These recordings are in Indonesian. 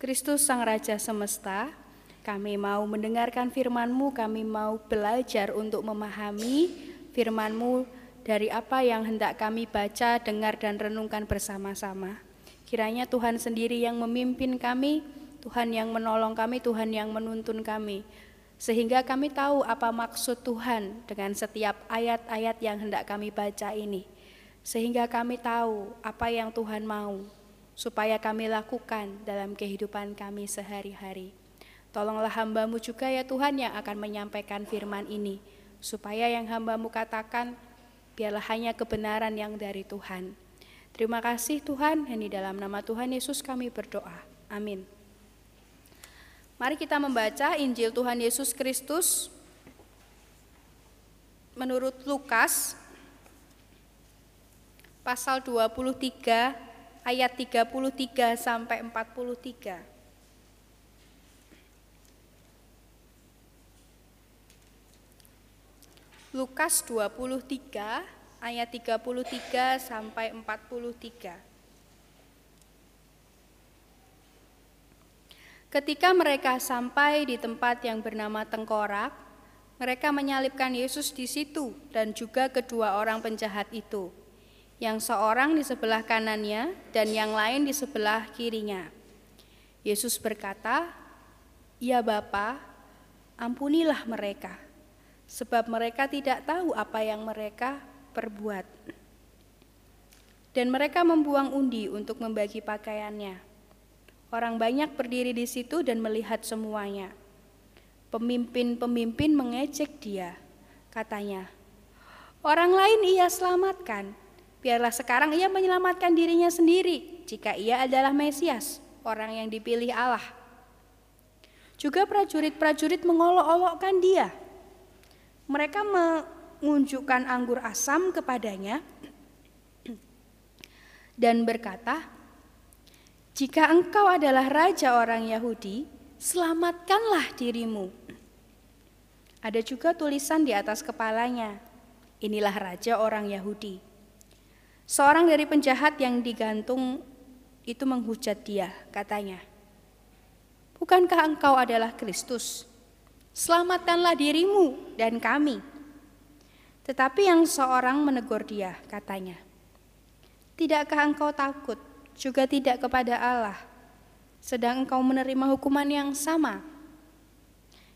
Kristus Sang Raja Semesta, kami mau mendengarkan firman-Mu, kami mau belajar untuk memahami firman-Mu dari apa yang hendak kami baca, dengar, dan renungkan bersama-sama. Kiranya Tuhan sendiri yang memimpin kami, Tuhan yang menolong kami, Tuhan yang menuntun kami. Sehingga kami tahu apa maksud Tuhan dengan setiap ayat-ayat yang hendak kami baca ini. Sehingga kami tahu apa yang Tuhan mau supaya kami lakukan dalam kehidupan kami sehari-hari. Tolonglah hambamu juga ya Tuhan yang akan menyampaikan firman ini, supaya yang hambamu katakan biarlah hanya kebenaran yang dari Tuhan. Terima kasih Tuhan, ini dalam nama Tuhan Yesus kami berdoa. Amin. Mari kita membaca Injil Tuhan Yesus Kristus menurut Lukas pasal 23 ayat 33 sampai 43. Lukas 23 ayat 33 sampai 43. Ketika mereka sampai di tempat yang bernama Tengkorak, mereka menyalibkan Yesus di situ dan juga kedua orang penjahat itu yang seorang di sebelah kanannya dan yang lain di sebelah kirinya. Yesus berkata, "Ya Bapa, ampunilah mereka, sebab mereka tidak tahu apa yang mereka perbuat." Dan mereka membuang undi untuk membagi pakaiannya. Orang banyak berdiri di situ dan melihat semuanya. Pemimpin-pemimpin mengejek dia, katanya, "Orang lain ia selamatkan, Biarlah sekarang ia menyelamatkan dirinya sendiri jika ia adalah Mesias, orang yang dipilih Allah. Juga prajurit-prajurit mengolok-olokkan dia. Mereka mengunjukkan anggur asam kepadanya dan berkata, "Jika engkau adalah raja orang Yahudi, selamatkanlah dirimu." Ada juga tulisan di atas kepalanya, "Inilah raja orang Yahudi." Seorang dari penjahat yang digantung itu menghujat dia, katanya, Bukankah engkau adalah Kristus? Selamatkanlah dirimu dan kami. Tetapi yang seorang menegur dia, katanya, Tidakkah engkau takut, juga tidak kepada Allah, sedang engkau menerima hukuman yang sama?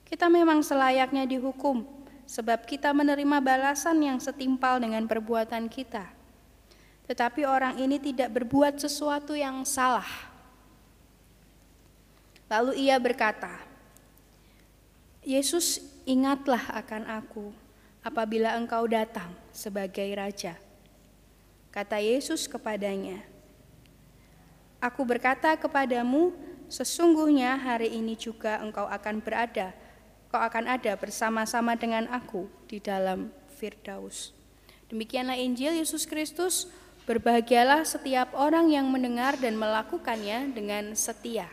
Kita memang selayaknya dihukum, sebab kita menerima balasan yang setimpal dengan perbuatan kita. Tetapi orang ini tidak berbuat sesuatu yang salah. Lalu ia berkata, Yesus ingatlah akan aku apabila engkau datang sebagai raja. Kata Yesus kepadanya, Aku berkata kepadamu, sesungguhnya hari ini juga engkau akan berada, kau akan ada bersama-sama dengan aku di dalam Firdaus. Demikianlah Injil Yesus Kristus. Berbahagialah setiap orang yang mendengar dan melakukannya dengan setia.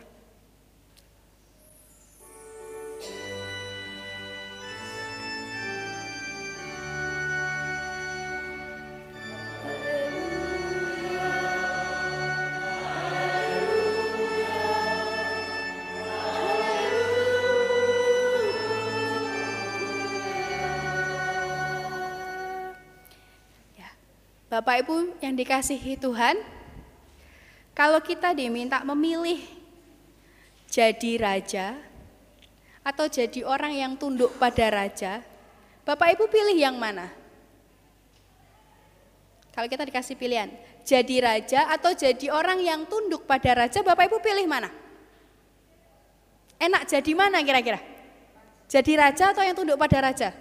Bapak Ibu yang dikasihi Tuhan, kalau kita diminta memilih jadi raja atau jadi orang yang tunduk pada raja, Bapak Ibu pilih yang mana? Kalau kita dikasih pilihan, jadi raja atau jadi orang yang tunduk pada raja, Bapak Ibu pilih mana? Enak jadi mana kira-kira? Jadi raja atau yang tunduk pada raja?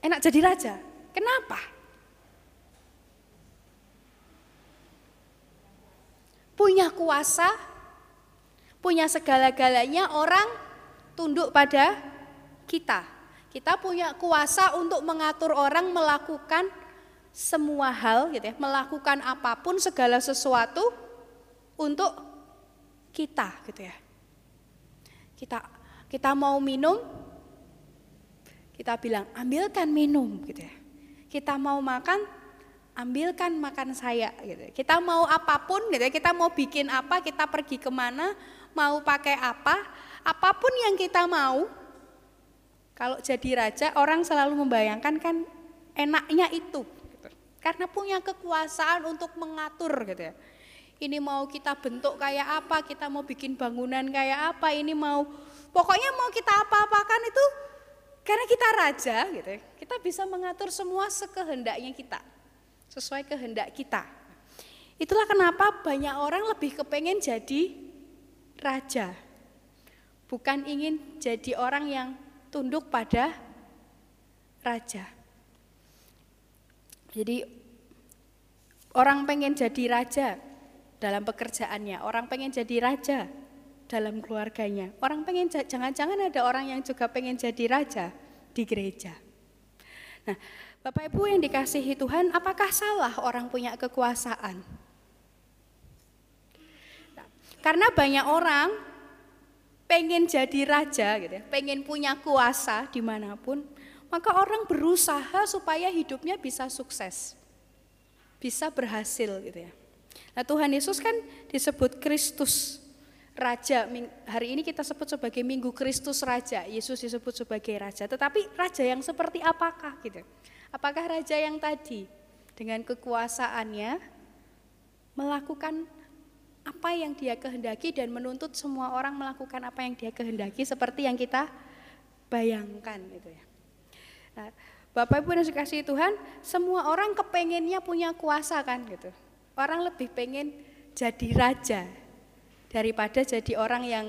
Enak jadi raja. Kenapa? Punya kuasa, punya segala-galanya orang tunduk pada kita. Kita punya kuasa untuk mengatur orang melakukan semua hal gitu ya, melakukan apa pun segala sesuatu untuk kita gitu ya. Kita kita mau minum kita bilang ambilkan minum gitu ya. Kita mau makan ambilkan makan saya gitu. Kita mau apa pun gitu, kita mau bikin apa, kita pergi ke mana, mau pakai apa, apa pun yang kita mau. Kalau jadi raja, orang selalu membayangkan kan enaknya itu, gitu. karena punya kekuasaan untuk mengatur gitu ya. Ini mau kita bentuk kayak apa, kita mau bikin bangunan kayak apa, ini mau pokoknya mau kita apa-apakan itu karena kita raja gitu ya. Kita bisa mengatur semua sekehendaknya kita sesuai kehendak kita. Itulah kenapa banyak orang lebih kepengen jadi raja. Bukan ingin jadi orang yang tunduk pada raja. Jadi orang pengen jadi raja dalam pekerjaannya, orang pengen jadi raja dalam keluarganya. Orang pengen jangan-jangan ada orang yang juga pengen jadi raja di gereja. Nah, Bapak Ibu yang dikasihi Tuhan, apakah salah orang punya kekuasaan? Nah, karena banyak orang pengen jadi raja, gitu ya, pengen punya kuasa di mana pun, maka orang berusaha supaya hidupnya bisa sukses, bisa berhasil, gitu ya. Nah Tuhan Yesus kan disebut Kristus, Raja. Hari ini kita sebut sebagai Minggu Kristus Raja. Yesus disebut sebagai Raja. Tetapi Raja yang seperti apakah gitu? Apakah raja yang tadi dengan kekuasaannya melakukan apa yang dia kehendaki dan menuntut semua orang melakukan apa yang dia kehendaki seperti yang kita bayangkan gitu ya. Nah, Bapak Ibu yang dikasih Tuhan, semua orang kepengennya punya kuasa kan gitu. Orang lebih pengen jadi raja daripada jadi orang yang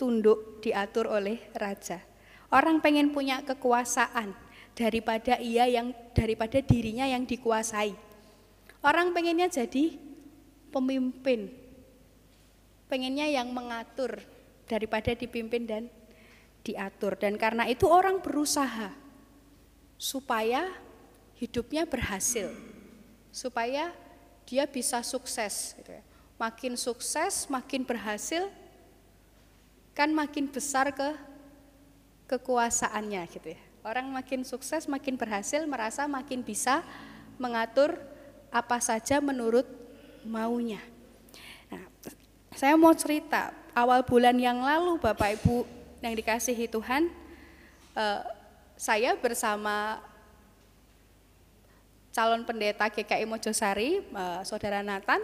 tunduk diatur oleh raja. Orang pengen punya kekuasaan, daripada ia yang daripada dirinya yang dikuasai. Orang pengennya jadi pemimpin, pengennya yang mengatur daripada dipimpin dan diatur. Dan karena itu orang berusaha supaya hidupnya berhasil, supaya dia bisa sukses. Gitu ya. Makin sukses, makin berhasil, kan makin besar ke kekuasaannya gitu ya. Orang makin sukses, makin berhasil, merasa makin bisa mengatur apa saja menurut maunya. Nah, saya mau cerita, awal bulan yang lalu Bapak Ibu yang dikasihi Tuhan, eh, saya bersama calon pendeta GKI Mojosari, eh, Saudara Nathan,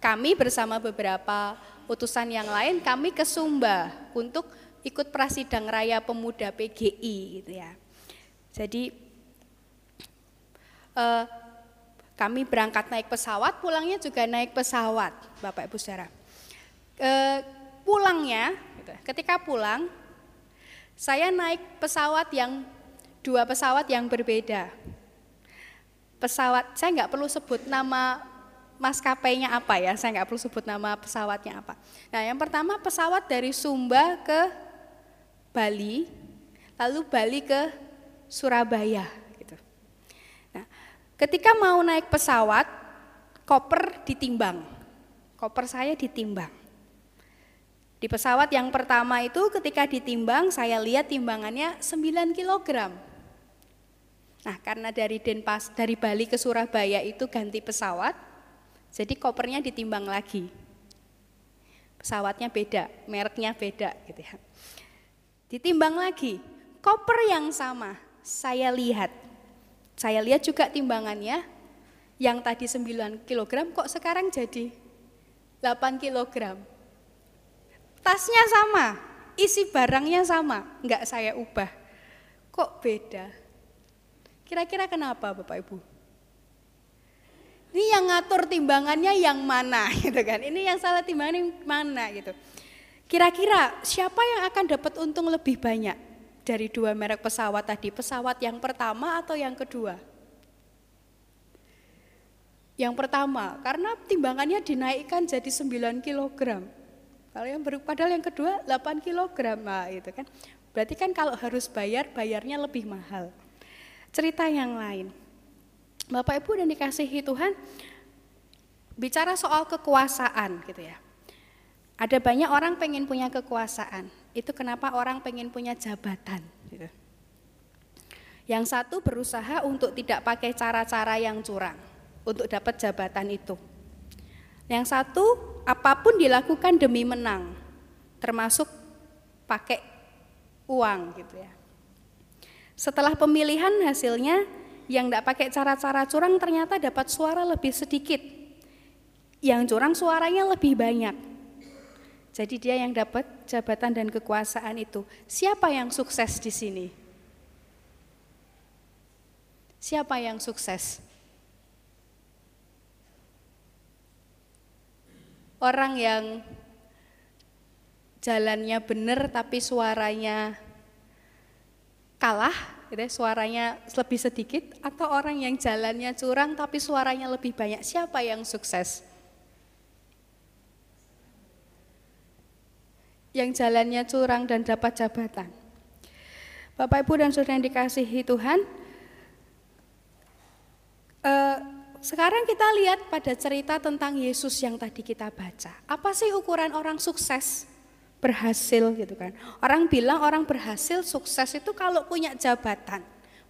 kami bersama beberapa utusan yang lain, kami ke Sumba untuk ikut prasidang raya pemuda PGI gitu ya. Jadi eh, kami berangkat naik pesawat, pulangnya juga naik pesawat, Bapak Ibu Saudara. Eh, pulangnya, gitu, ketika pulang, saya naik pesawat yang dua pesawat yang berbeda. Pesawat, saya nggak perlu sebut nama maskapainya apa ya, saya nggak perlu sebut nama pesawatnya apa. Nah, yang pertama pesawat dari Sumba ke Bali, lalu Bali ke Surabaya gitu. Nah, ketika mau naik pesawat, koper ditimbang. Koper saya ditimbang. Di pesawat yang pertama itu ketika ditimbang saya lihat timbangannya 9 kg. Nah, karena dari Denpas dari Bali ke Surabaya itu ganti pesawat, jadi kopernya ditimbang lagi. Pesawatnya beda, mereknya beda gitu ya. Ditimbang lagi, koper yang sama, saya lihat. Saya lihat juga timbangannya yang tadi 9 kg kok sekarang jadi 8 kg. Tasnya sama, isi barangnya sama, enggak saya ubah. Kok beda? Kira-kira kenapa Bapak Ibu? Ini yang ngatur timbangannya yang mana gitu kan. Ini yang salah timbangan yang mana gitu. Kira-kira siapa yang akan dapat untung lebih banyak? Dari dua merek pesawat tadi, pesawat yang pertama atau yang kedua? Yang pertama, karena timbangannya dinaikkan jadi 9 kg. Kalau yang padahal yang kedua 8 kg, nah, itu kan. Berarti kan kalau harus bayar, bayarnya lebih mahal. Cerita yang lain. Bapak Ibu dan dikasihi Tuhan, bicara soal kekuasaan gitu ya. Ada banyak orang pengen punya kekuasaan, itu kenapa orang pengen punya jabatan. Gitu. Yang satu berusaha untuk tidak pakai cara-cara yang curang. untuk dapat jabatan itu. Yang satu, apa pun dilakukan demi menang, termasuk pakai uang gitu ya. Setelah pemilihan hasilnya yang tidak pakai cara-cara curang ternyata dapat suara lebih sedikit. Yang curang suaranya lebih banyak. Jadi dia yang dapat jabatan dan kekuasaan itu. Siapa yang sukses di sini? Siapa yang sukses? Orang yang jalannya benar tapi suaranya kalah, gitu ya, suaranya lebih sedikit, atau orang yang jalannya curang tapi suaranya lebih banyak. Siapa yang sukses? Yang jalannya curang dan dapat jabatan. Bapak Ibu dan Saudara yang dikasihi Tuhan, eh, sekarang kita lihat pada cerita tentang Yesus yang tadi kita baca. Apa sih ukuran orang sukses? berhasil gitu kan. Orang bilang orang berhasil sukses itu kalau punya jabatan,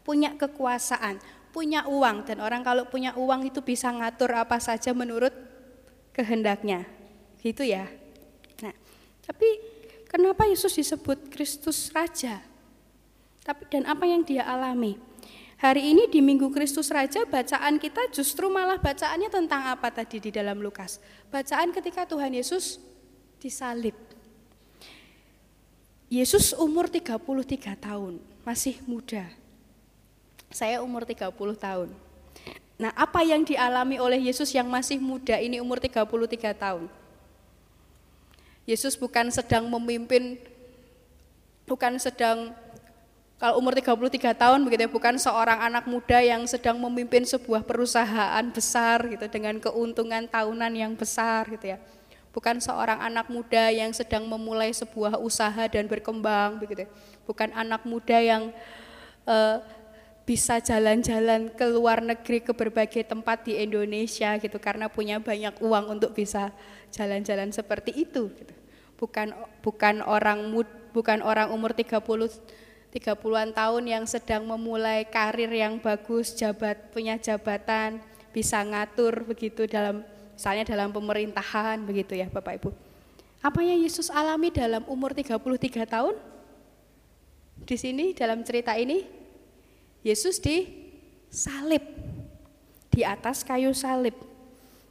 punya kekuasaan, punya uang dan orang kalau punya uang itu bisa ngatur apa saja menurut kehendaknya. Gitu ya. Tapi kenapa Yesus disebut Kristus Raja? Tapi dan apa yang dia alami? Hari ini di Minggu Kristus Raja bacaan kita justru malah bacaannya tentang apa tadi di dalam Lukas? Bacaan ketika Tuhan Yesus disalib. Yesus umur 33 tahun, masih muda. Saya umur 30 tahun. Nah, apa yang dialami oleh Yesus yang masih muda ini umur 33 tahun? Yesus bukan sedang memimpin bukan sedang kalau umur 33 tahun begitu ya, bukan seorang anak muda yang sedang memimpin sebuah perusahaan besar gitu dengan keuntungan tahunan yang besar gitu ya. Bukan seorang anak muda yang sedang memulai sebuah usaha dan berkembang begitu bukan anak muda yang uh, bisa jalan-jalan ke luar negeri ke berbagai tempat di Indonesia gitu karena punya banyak uang untuk bisa jalan-jalan seperti itu gitu. bukan bukan orang mud, bukan orang umur 30 30-an tahun yang sedang memulai karir yang bagus, jabat punya jabatan, bisa ngatur begitu dalam misalnya dalam pemerintahan begitu ya Bapak Ibu. Apa yang Yesus alami dalam umur 33 tahun? Di sini dalam cerita ini Yesus disalib di atas kayu salib.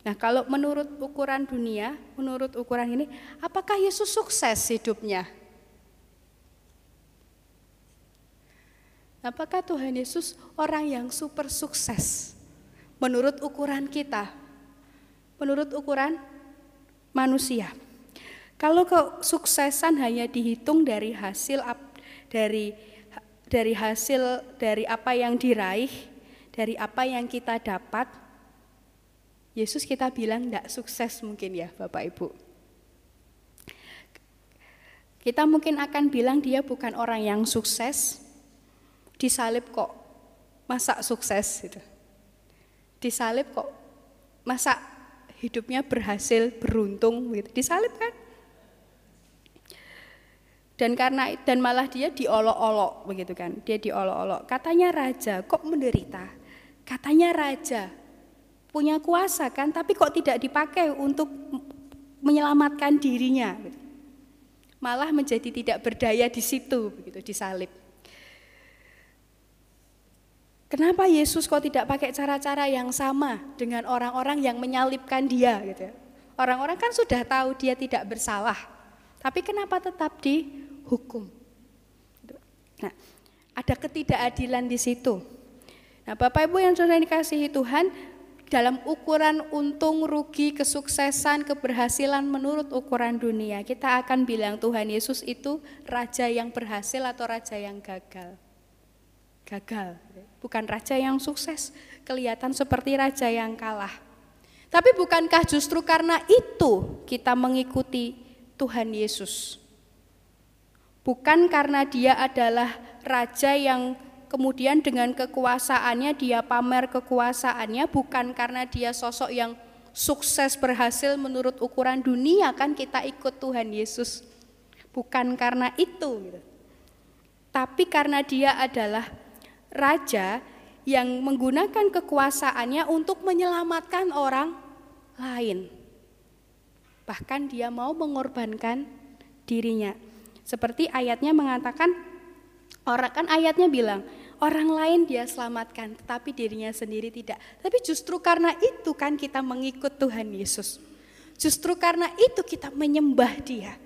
Nah, kalau menurut ukuran dunia, menurut ukuran ini, apakah Yesus sukses hidupnya? Apakah Tuhan Yesus orang yang super sukses menurut ukuran kita? menurut ukuran manusia. Kalau kesuksesan hanya dihitung dari hasil dari dari hasil dari apa yang diraih, dari apa yang kita dapat, Yesus kita bilang tidak sukses mungkin ya Bapak Ibu. Kita mungkin akan bilang dia bukan orang yang sukses, disalib kok masa sukses gitu. Disalib kok masa hidupnya berhasil, beruntung gitu. Disalib kan? Dan karena dan malah dia diolok-olok begitu kan. Dia diolok-olok. Katanya raja, kok menderita? Katanya raja punya kuasa kan, tapi kok tidak dipakai untuk menyelamatkan dirinya. Malah menjadi tidak berdaya di situ begitu disalib. Kenapa Yesus kok tidak pakai cara-cara yang sama dengan orang-orang yang menyalibkan dia gitu ya? Orang-orang kan sudah tahu dia tidak bersalah. Tapi kenapa tetap dihukum? Nah, ada ketidakadilan di situ. Nah, Bapak Ibu yang sudah dikasihi Tuhan, dalam ukuran untung, rugi, kesuksesan, keberhasilan menurut ukuran dunia, kita akan bilang Tuhan Yesus itu raja yang berhasil atau raja yang gagal gagal. Bukan raja yang sukses, kelihatan seperti raja yang kalah. Tapi bukankah justru karena itu kita mengikuti Tuhan Yesus? Bukan karena dia adalah raja yang kemudian dengan kekuasaannya dia pamer kekuasaannya, bukan karena dia sosok yang sukses berhasil menurut ukuran dunia kan kita ikut Tuhan Yesus. Bukan karena itu gitu. Tapi karena dia adalah raja yang menggunakan kekuasaannya untuk menyelamatkan orang lain. Bahkan dia mau mengorbankan dirinya. Seperti ayatnya mengatakan orang kan ayatnya bilang orang lain dia selamatkan tetapi dirinya sendiri tidak. Tapi justru karena itu kan kita mengikut Tuhan Yesus. Justru karena itu kita menyembah Dia.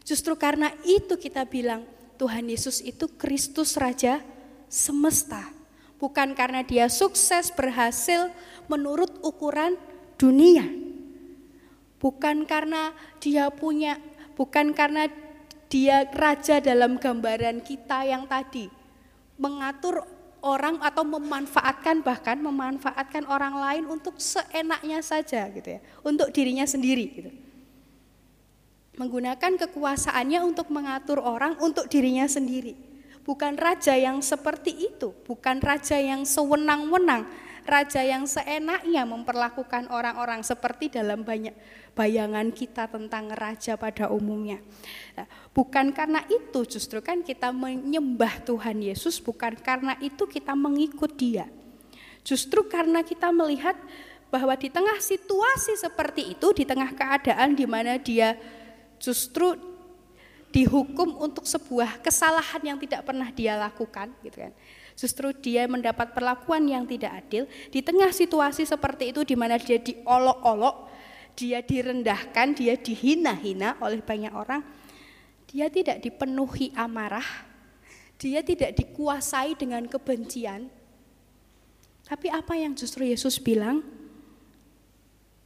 Justru karena itu kita bilang Tuhan Yesus itu Kristus Raja semesta. Bukan karena dia sukses berhasil menurut ukuran dunia. Bukan karena dia punya, bukan karena dia raja dalam gambaran kita yang tadi. Mengatur orang atau memanfaatkan bahkan memanfaatkan orang lain untuk seenaknya saja gitu ya, untuk dirinya sendiri gitu. Menggunakan kekuasaannya untuk mengatur orang untuk dirinya sendiri. Bukan raja yang seperti itu, bukan raja yang sewenang-wenang, raja yang seenaknya memperlakukan orang-orang seperti dalam banyak bayangan kita tentang raja pada umumnya. Nah, bukan karena itu justru kan kita menyembah Tuhan Yesus, bukan karena itu kita mengikut Dia. Justru karena kita melihat bahwa di tengah situasi seperti itu, di tengah keadaan di mana Dia justru dihukum untuk sebuah kesalahan yang tidak pernah dia lakukan gitu kan. Justru dia mendapat perlakuan yang tidak adil di tengah situasi seperti itu di mana dia diolok-olok, dia direndahkan, dia dihina-hina oleh banyak orang. Dia tidak dipenuhi amarah, dia tidak dikuasai dengan kebencian. Tapi apa yang justru Yesus bilang?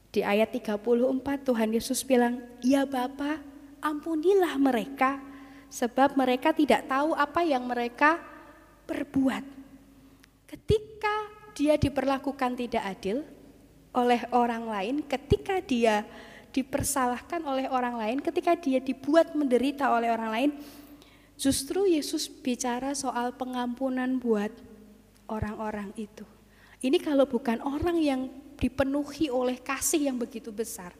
Di ayat 34 Tuhan Yesus bilang, "Ya Bapak, ampunilah mereka, sebab mereka tidak tahu apa yang mereka perbuat. Ketika dia diperlakukan tidak adil oleh orang lain, ketika dia dipersalahkan oleh orang lain, ketika dia dibuat menderita oleh orang lain, justru Yesus bicara soal pengampunan buat orang-orang itu. Ini kalau bukan orang yang dipenuhi oleh kasih yang begitu besar,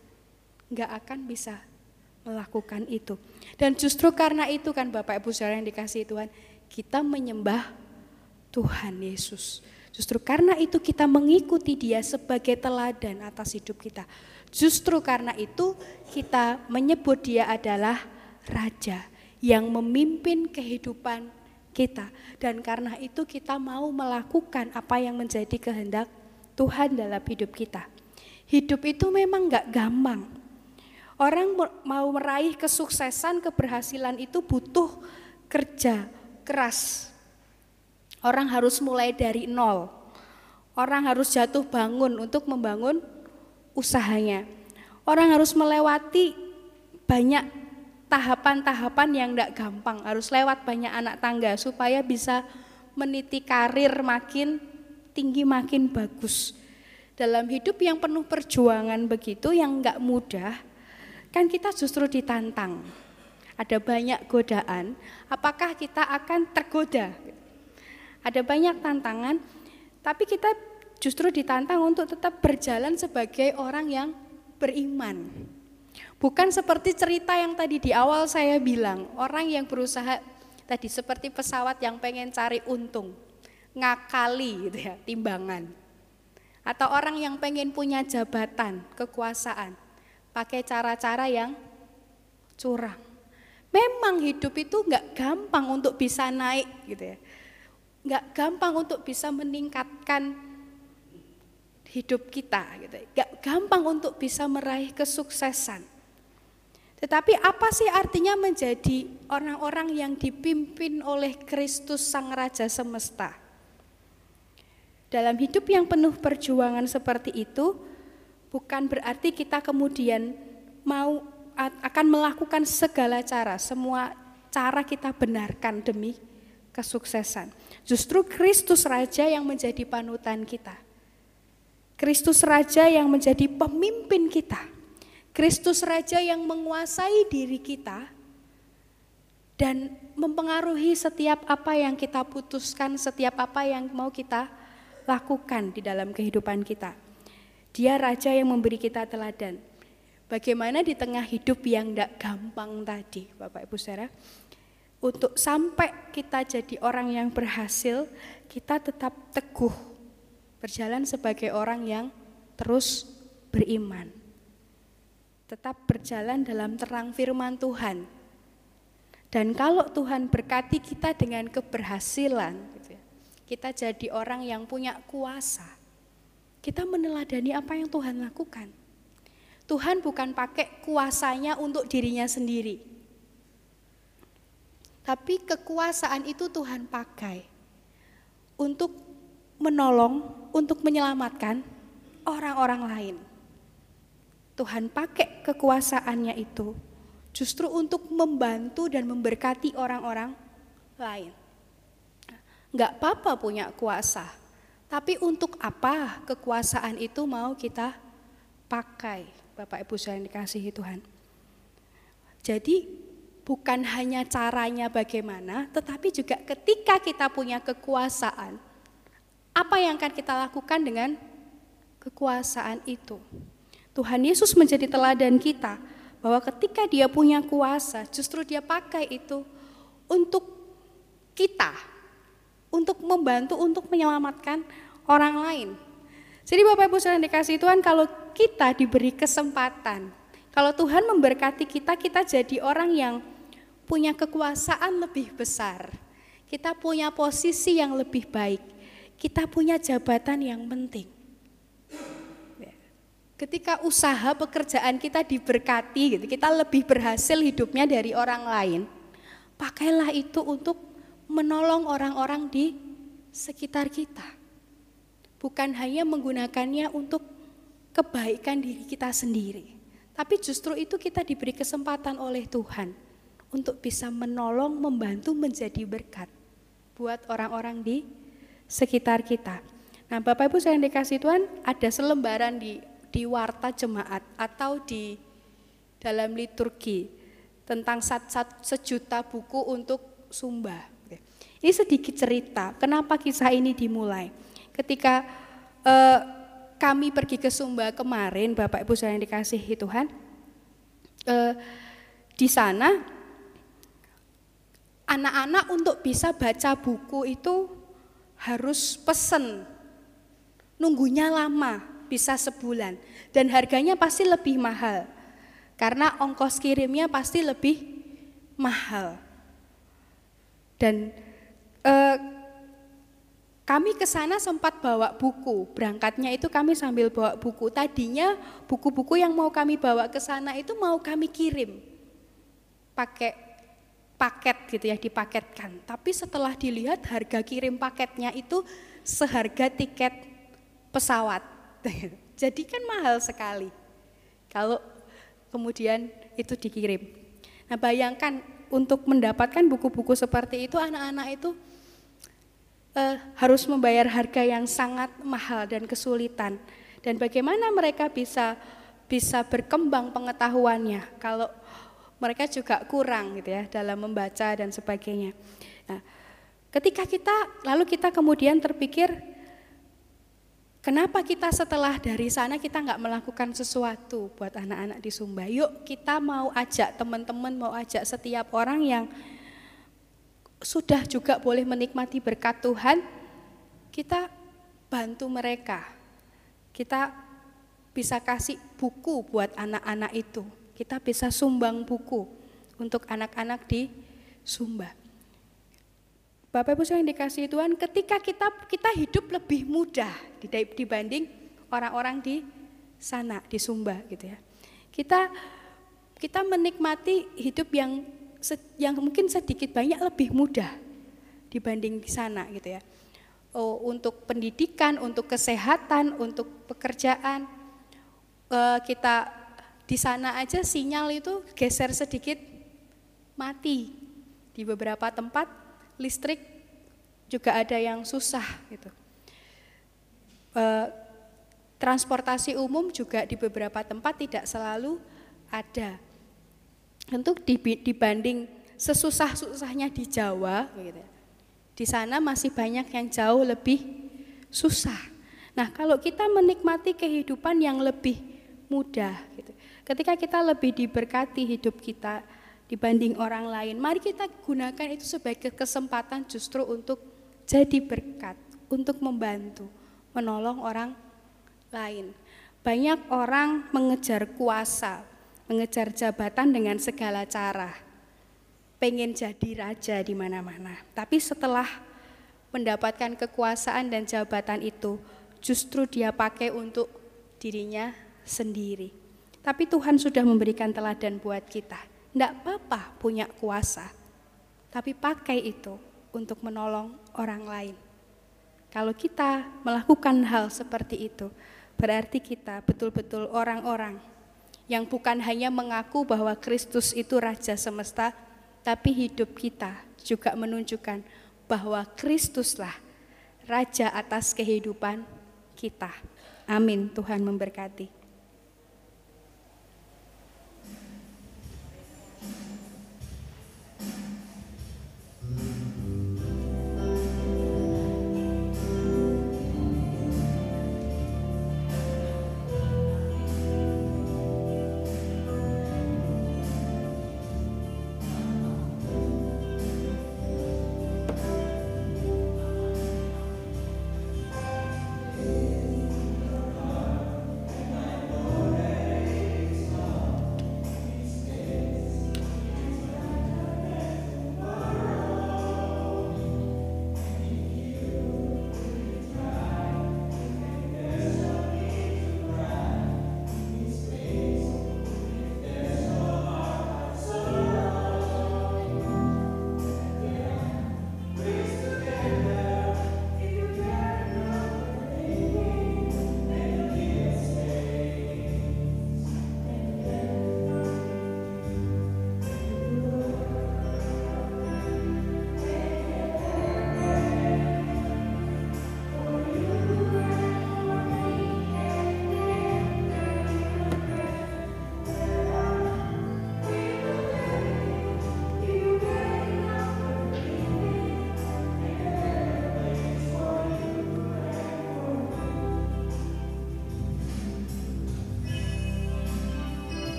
nggak akan bisa melakukan itu. Dan justru karena itu kan Bapak Ibu Saudara yang dikasih Tuhan, kita menyembah Tuhan Yesus. Justru karena itu kita mengikuti dia sebagai teladan atas hidup kita. Justru karena itu kita menyebut dia adalah Raja yang memimpin kehidupan kita. Dan karena itu kita mau melakukan apa yang menjadi kehendak Tuhan dalam hidup kita. Hidup itu memang gak gampang, Orang mau meraih kesuksesan, keberhasilan itu butuh kerja keras. Orang harus mulai dari nol. Orang harus jatuh bangun untuk membangun usahanya. Orang harus melewati banyak tahapan-tahapan yang tidak gampang. Harus lewat banyak anak tangga supaya bisa meniti karir makin tinggi, makin bagus. Dalam hidup yang penuh perjuangan begitu, yang nggak mudah, Kan kita justru ditantang. Ada banyak godaan, apakah kita akan tergoda? Ada banyak tantangan, tapi kita justru ditantang untuk tetap berjalan sebagai orang yang beriman. Bukan seperti cerita yang tadi di awal saya bilang, orang yang berusaha tadi seperti pesawat yang pengen cari untung, ngakali gitu ya, timbangan. Atau orang yang pengen punya jabatan, kekuasaan, pakai cara-cara yang curang. Memang hidup itu nggak gampang untuk bisa naik gitu ya. Nggak gampang untuk bisa meningkatkan hidup kita gitu. Nggak gampang untuk bisa meraih kesuksesan. Tetapi apa sih artinya menjadi orang-orang yang dipimpin oleh Kristus Sang Raja Semesta? Dalam hidup yang penuh perjuangan seperti itu, bukan berarti kita kemudian mau akan melakukan segala cara, semua cara kita benarkan demi kesuksesan. Justru Kristus Raja yang menjadi panutan kita. Kristus Raja yang menjadi pemimpin kita. Kristus Raja yang menguasai diri kita dan mempengaruhi setiap apa yang kita putuskan, setiap apa yang mau kita lakukan di dalam kehidupan kita. Dia raja yang memberi kita teladan. Bagaimana di tengah hidup yang tidak gampang tadi, Bapak Ibu Saudara, untuk sampai kita jadi orang yang berhasil, kita tetap teguh berjalan sebagai orang yang terus beriman. Tetap berjalan dalam terang firman Tuhan. Dan kalau Tuhan berkati kita dengan keberhasilan, gitu ya, kita jadi orang yang punya kuasa. Kita meneladani apa yang Tuhan lakukan. Tuhan bukan pakai kuasanya untuk dirinya sendiri. Tapi kekuasaan itu Tuhan pakai untuk menolong, untuk menyelamatkan orang-orang lain. Tuhan pakai kekuasaannya itu justru untuk membantu dan memberkati orang-orang lain. Enggak apa-apa punya kuasa, tapi untuk apa kekuasaan itu mau kita pakai, Bapak Ibu yang dikasihi Tuhan. Jadi bukan hanya caranya bagaimana, tetapi juga ketika kita punya kekuasaan, apa yang akan kita lakukan dengan kekuasaan itu? Tuhan Yesus menjadi teladan kita bahwa ketika dia punya kuasa, justru dia pakai itu untuk kita, untuk membantu, untuk menyelamatkan orang lain. Jadi Bapak Ibu saudara dikasih Tuhan, kalau kita diberi kesempatan, kalau Tuhan memberkati kita, kita jadi orang yang punya kekuasaan lebih besar. Kita punya posisi yang lebih baik kita punya jabatan yang penting. Ketika usaha pekerjaan kita diberkati, gitu, kita lebih berhasil hidupnya dari orang lain. Pakailah itu untuk menolong orang-orang di sekitar kita. Bukan hanya menggunakannya untuk kebaikan diri kita sendiri. Tapi justru itu kita diberi kesempatan oleh Tuhan untuk bisa menolong, membantu menjadi berkat buat orang-orang di sekitar kita. Nah, Bapak Ibu saya yang dikasih Tuhan, ada selembaran di di warta jemaat atau di dalam liturgi tentang sat, sat, sejuta buku untuk Sumba. Ini sedikit cerita, kenapa kisah ini dimulai. Ketika eh, kami pergi ke Sumba kemarin, Bapak Ibu saya yang dikasihi Tuhan, eh, di sana anak-anak untuk bisa baca buku itu harus pesen. Nunggunya lama, bisa sebulan. Dan harganya pasti lebih mahal. Karena ongkos kirimnya pasti lebih mahal. Dan eh, kami ke sana sempat bawa buku. Berangkatnya itu kami sambil bawa buku. Tadinya buku-buku yang mau kami bawa ke sana itu mau kami kirim pakai paket gitu ya dipaketkan. Tapi setelah dilihat harga kirim paketnya itu seharga tiket pesawat. Jadi kan mahal sekali kalau kemudian itu dikirim. Nah bayangkan untuk mendapatkan buku-buku seperti itu anak-anak itu eh, harus membayar harga yang sangat mahal dan kesulitan. Dan bagaimana mereka bisa bisa berkembang pengetahuannya kalau mereka juga kurang gitu ya dalam membaca dan sebagainya. Nah, ketika kita lalu kita kemudian terpikir kenapa kita setelah dari sana kita nggak melakukan sesuatu buat anak-anak di Sumba? Yuk kita mau ajak teman-teman, mau ajak setiap orang yang sudah juga boleh menikmati berkat Tuhan, kita bantu mereka. Kita bisa kasih buku buat anak-anak itu kita bisa sumbang buku untuk anak-anak di Sumba. Bapak Ibu yang dikasih Tuhan, ketika kita kita hidup lebih mudah dibanding orang-orang di sana di Sumba gitu ya. Kita kita menikmati hidup yang yang mungkin sedikit banyak lebih mudah dibanding di sana gitu ya. Oh, untuk pendidikan, untuk kesehatan, untuk pekerjaan, eh, kita di sana aja sinyal itu geser sedikit mati. Di beberapa tempat listrik juga ada yang susah gitu. E, transportasi umum juga di beberapa tempat tidak selalu ada. Untuk dibanding sesusah-susahnya di Jawa, gitu, di sana masih banyak yang jauh lebih susah. Nah, kalau kita menikmati kehidupan yang lebih mudah, gitu, Ketika kita lebih diberkati hidup kita dibanding orang lain, mari kita gunakan itu sebagai kesempatan justru untuk jadi berkat, untuk membantu, menolong orang lain. Banyak orang mengejar kuasa, mengejar jabatan dengan segala cara. Pengen jadi raja di mana-mana. Tapi setelah mendapatkan kekuasaan dan jabatan itu, justru dia pakai untuk dirinya sendiri. Tapi Tuhan sudah memberikan teladan buat kita. Tidak apa-apa punya kuasa, tapi pakai itu untuk menolong orang lain. Kalau kita melakukan hal seperti itu, berarti kita betul-betul orang-orang yang bukan hanya mengaku bahwa Kristus itu Raja semesta, tapi hidup kita juga menunjukkan bahwa Kristuslah Raja atas kehidupan kita. Amin. Tuhan memberkati.